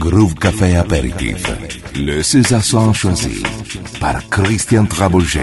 Groove Café Apéritif. Le César choisi par Christian Trabouget.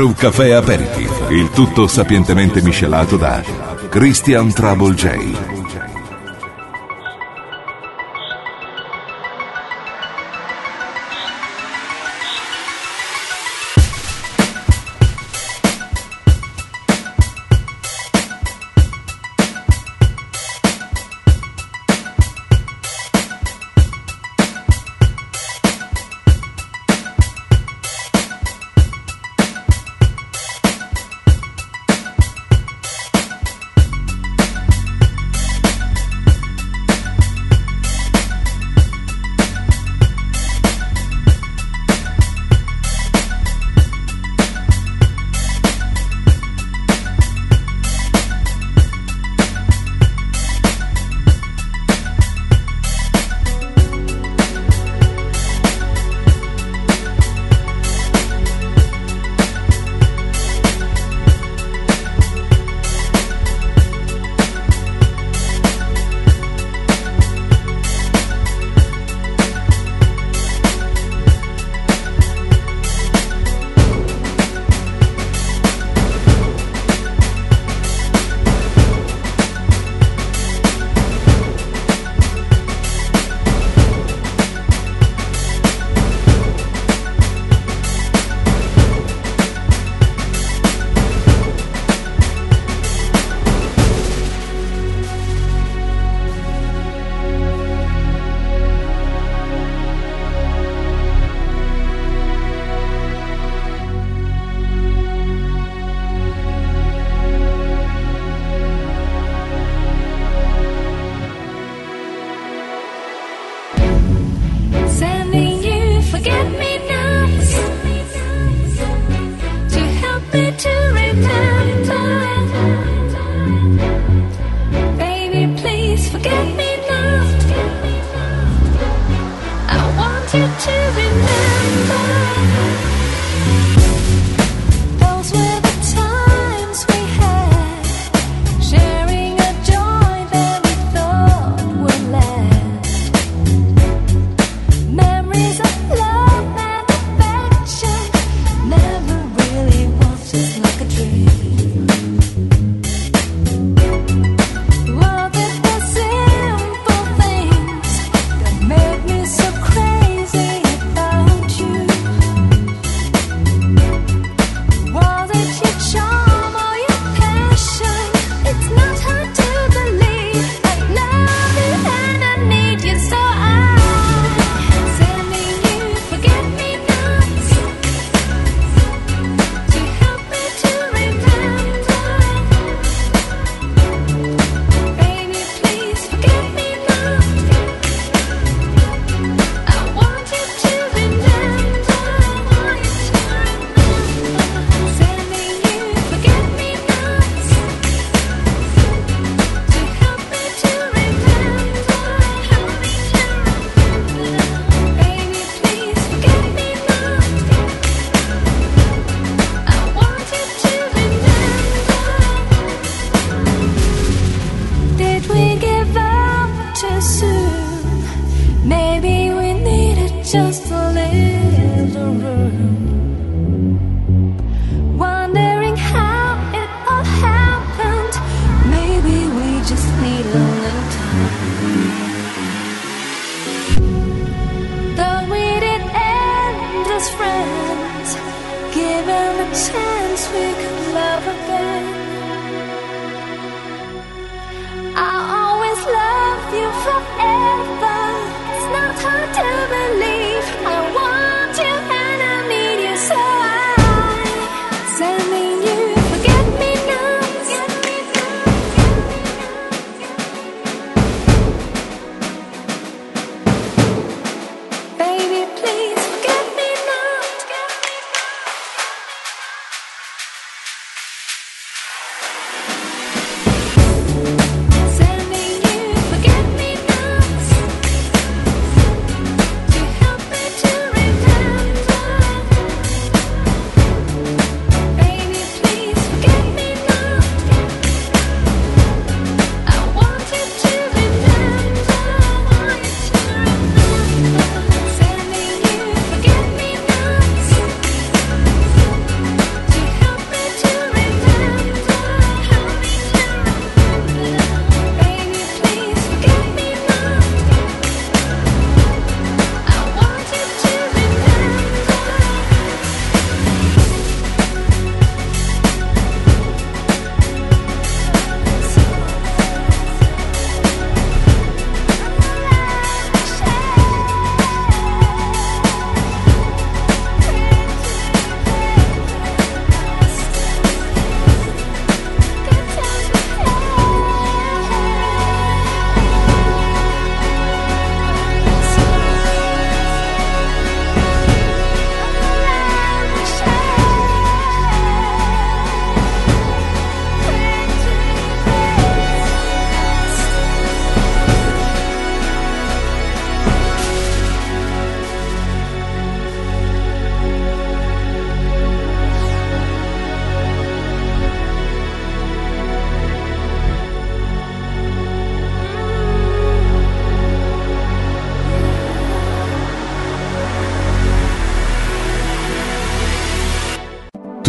Groove Café Aperitif, il tutto sapientemente miscelato da Christian Trouble J.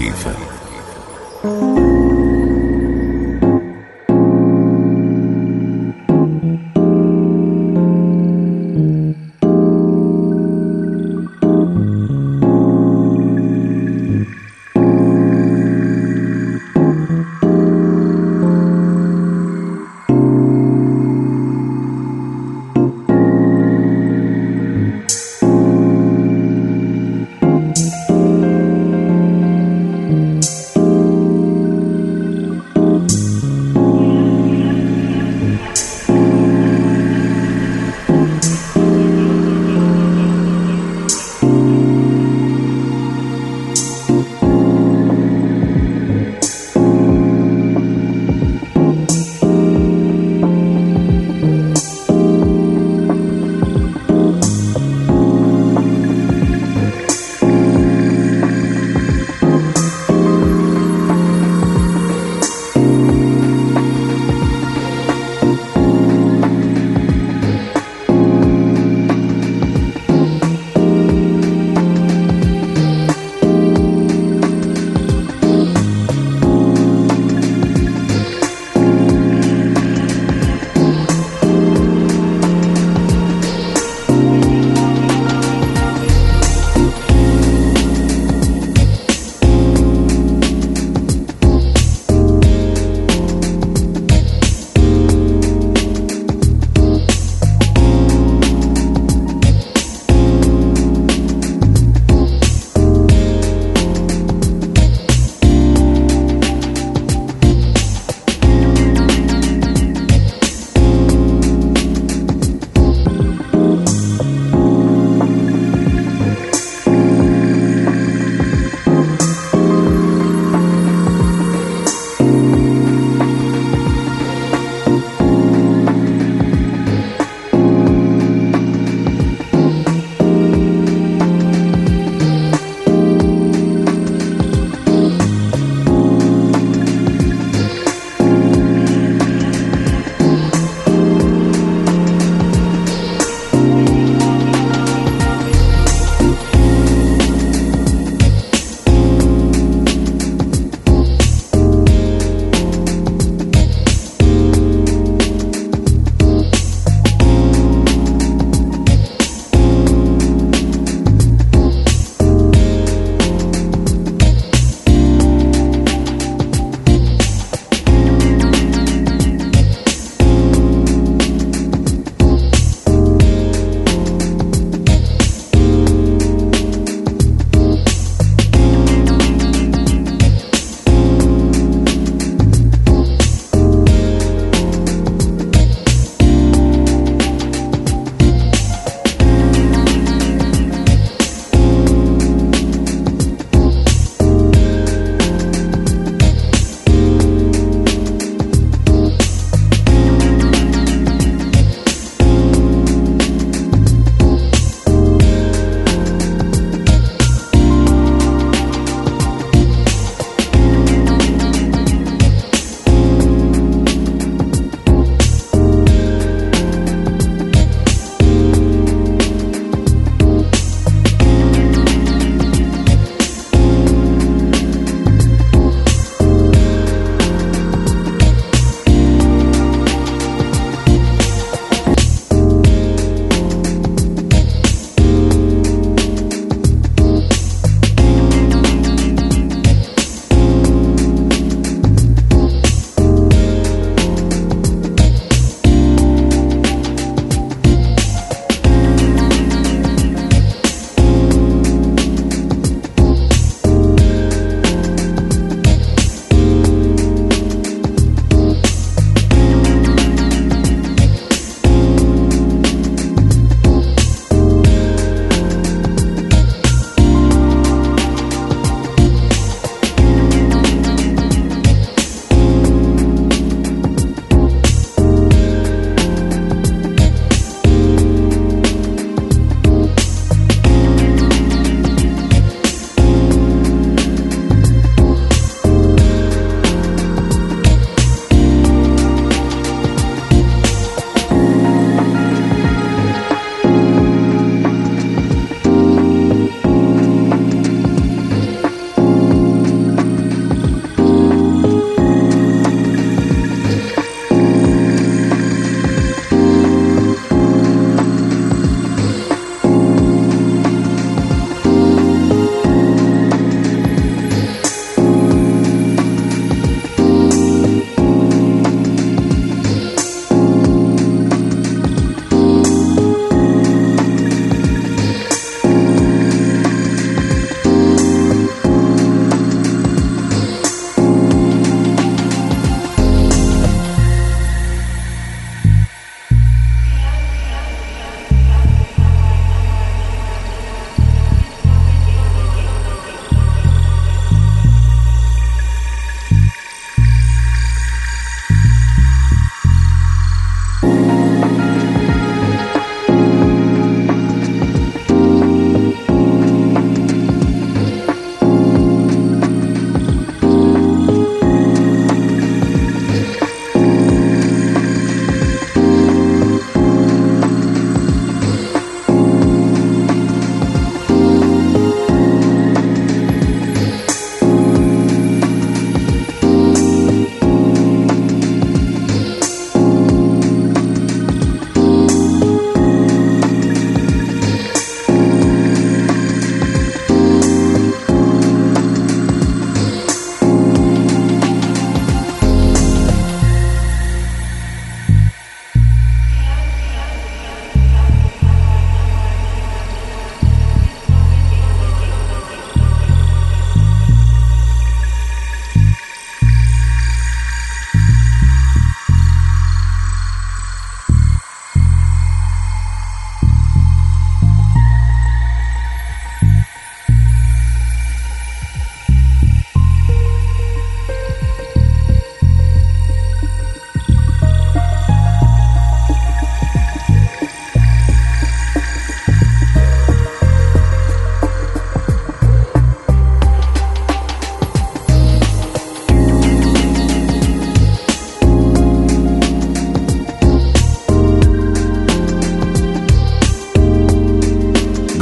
Café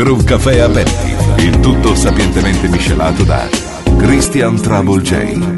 Groove Café Aperitif. Il tutto sapientemente miscelato da Christian Trouble J.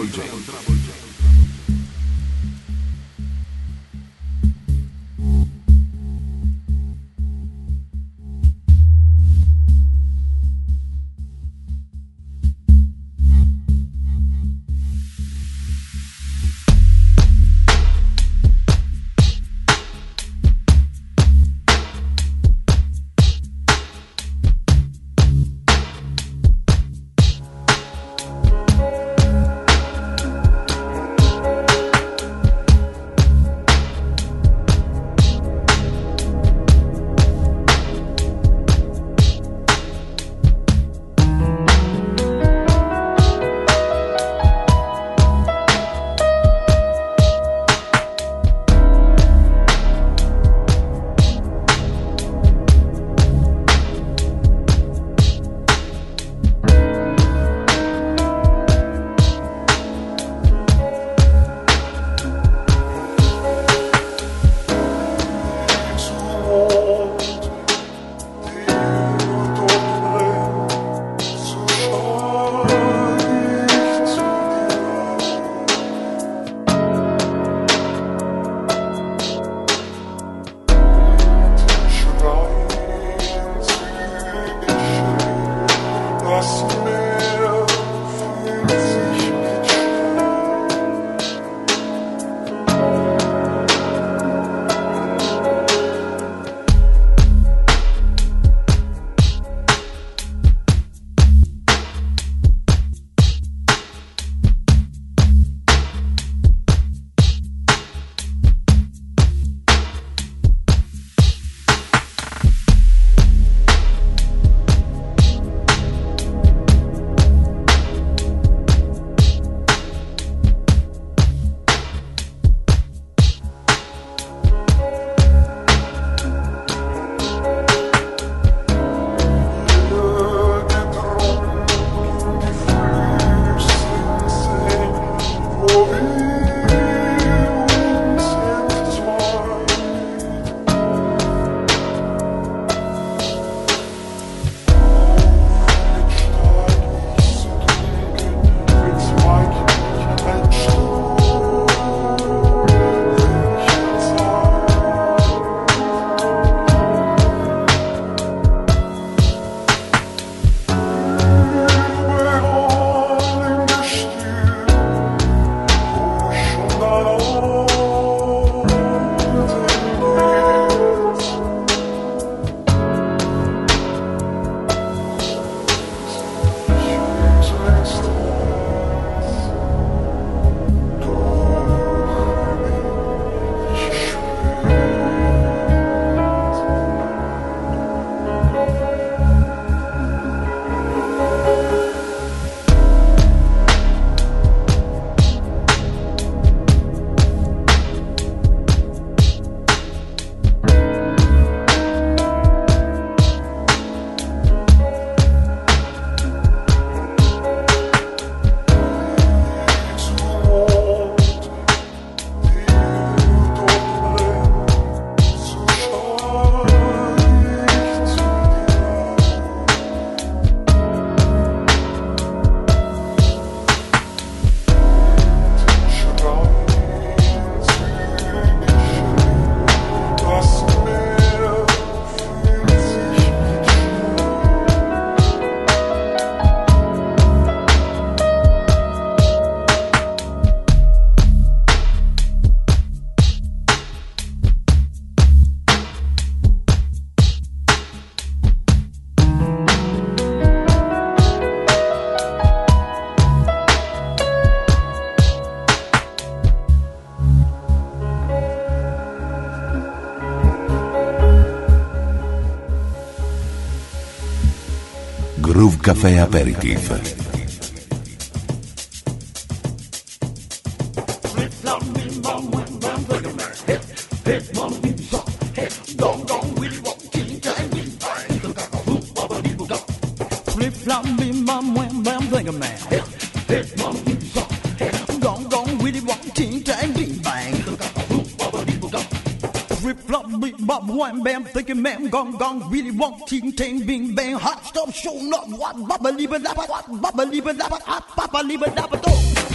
gong, really want, ting, stuff, showing up, what, baba, liba, dappa, what, liba, dappa, hot, papa, liba, dappa, do.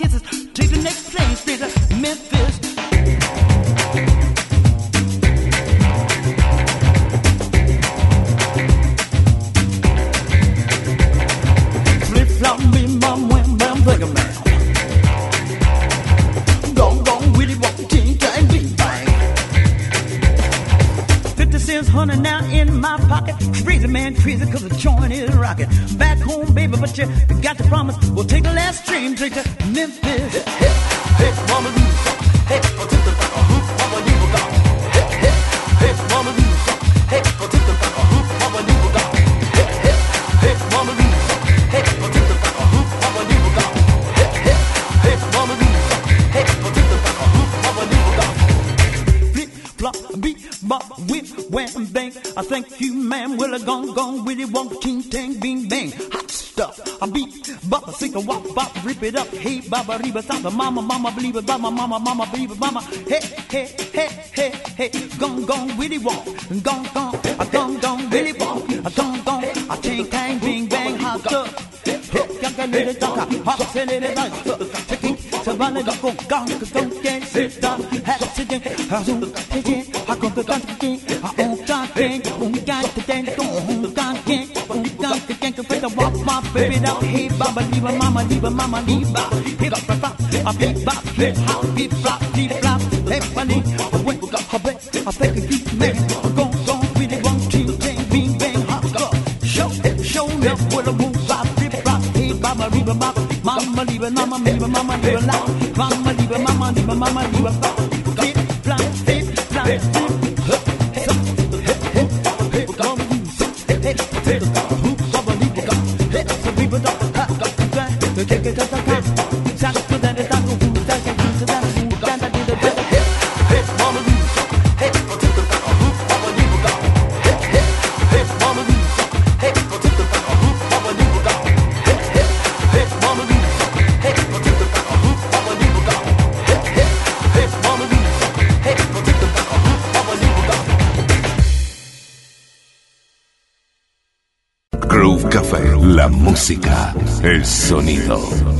Kisses? Take the next plane to Memphis. Flip flop, bam. Gong gong, willy bang. Fifty cents, honey, now in my pocket. Crazy man, crazy, cause the joint is rocking. Back home, baby, but you got to promise. We'll a wop bop, rip it up. Hey, baba, reba, tata, mama, mama, believe it, mama, mama, mama, believe it, mama. Hey, hey, hey, hey, hey, gong gong, willy wonk, gong gong, a gong gong, willy wonk, a gong gong, a ting tang, bing bang, hot stuff. Yang kan lele taka, hot se lele dai, taking, savannah, gong gong, gong gong, sit down, hat sitting, hazoo, taking, I go to country, I own country, own country, then go home country, own country, then go fit the wop wop, baby, now, hey, baba, leave mama, leave a mama, leave a hip hop, hop, a big bop, hip hop, hip flop, hip flop, hip funny, a wet, a bet, a peck of geek man, El sonido.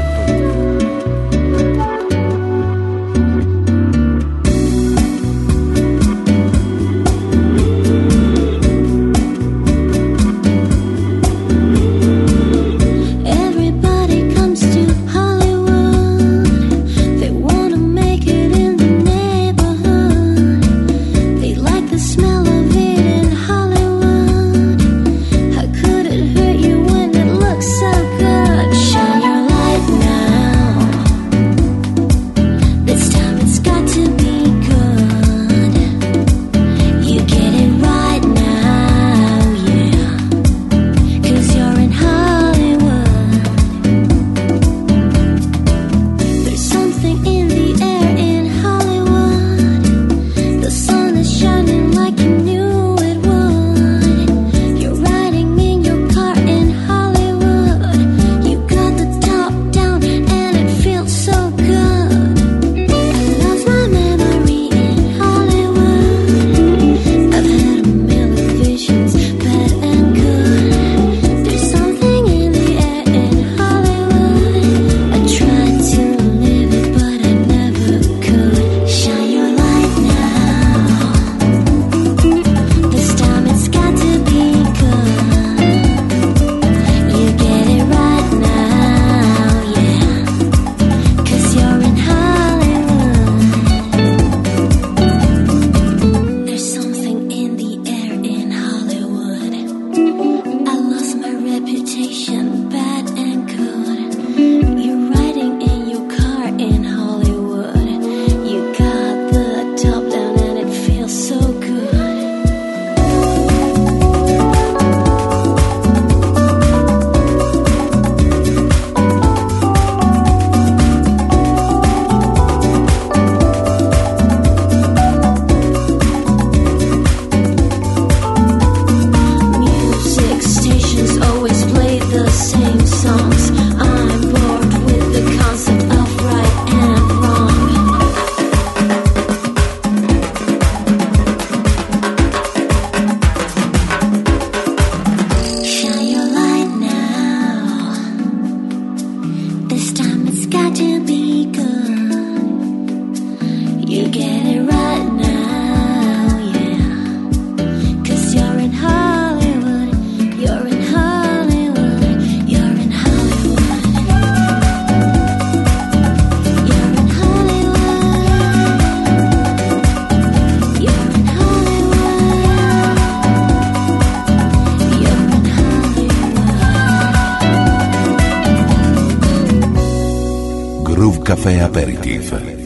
Caffè Aperitif.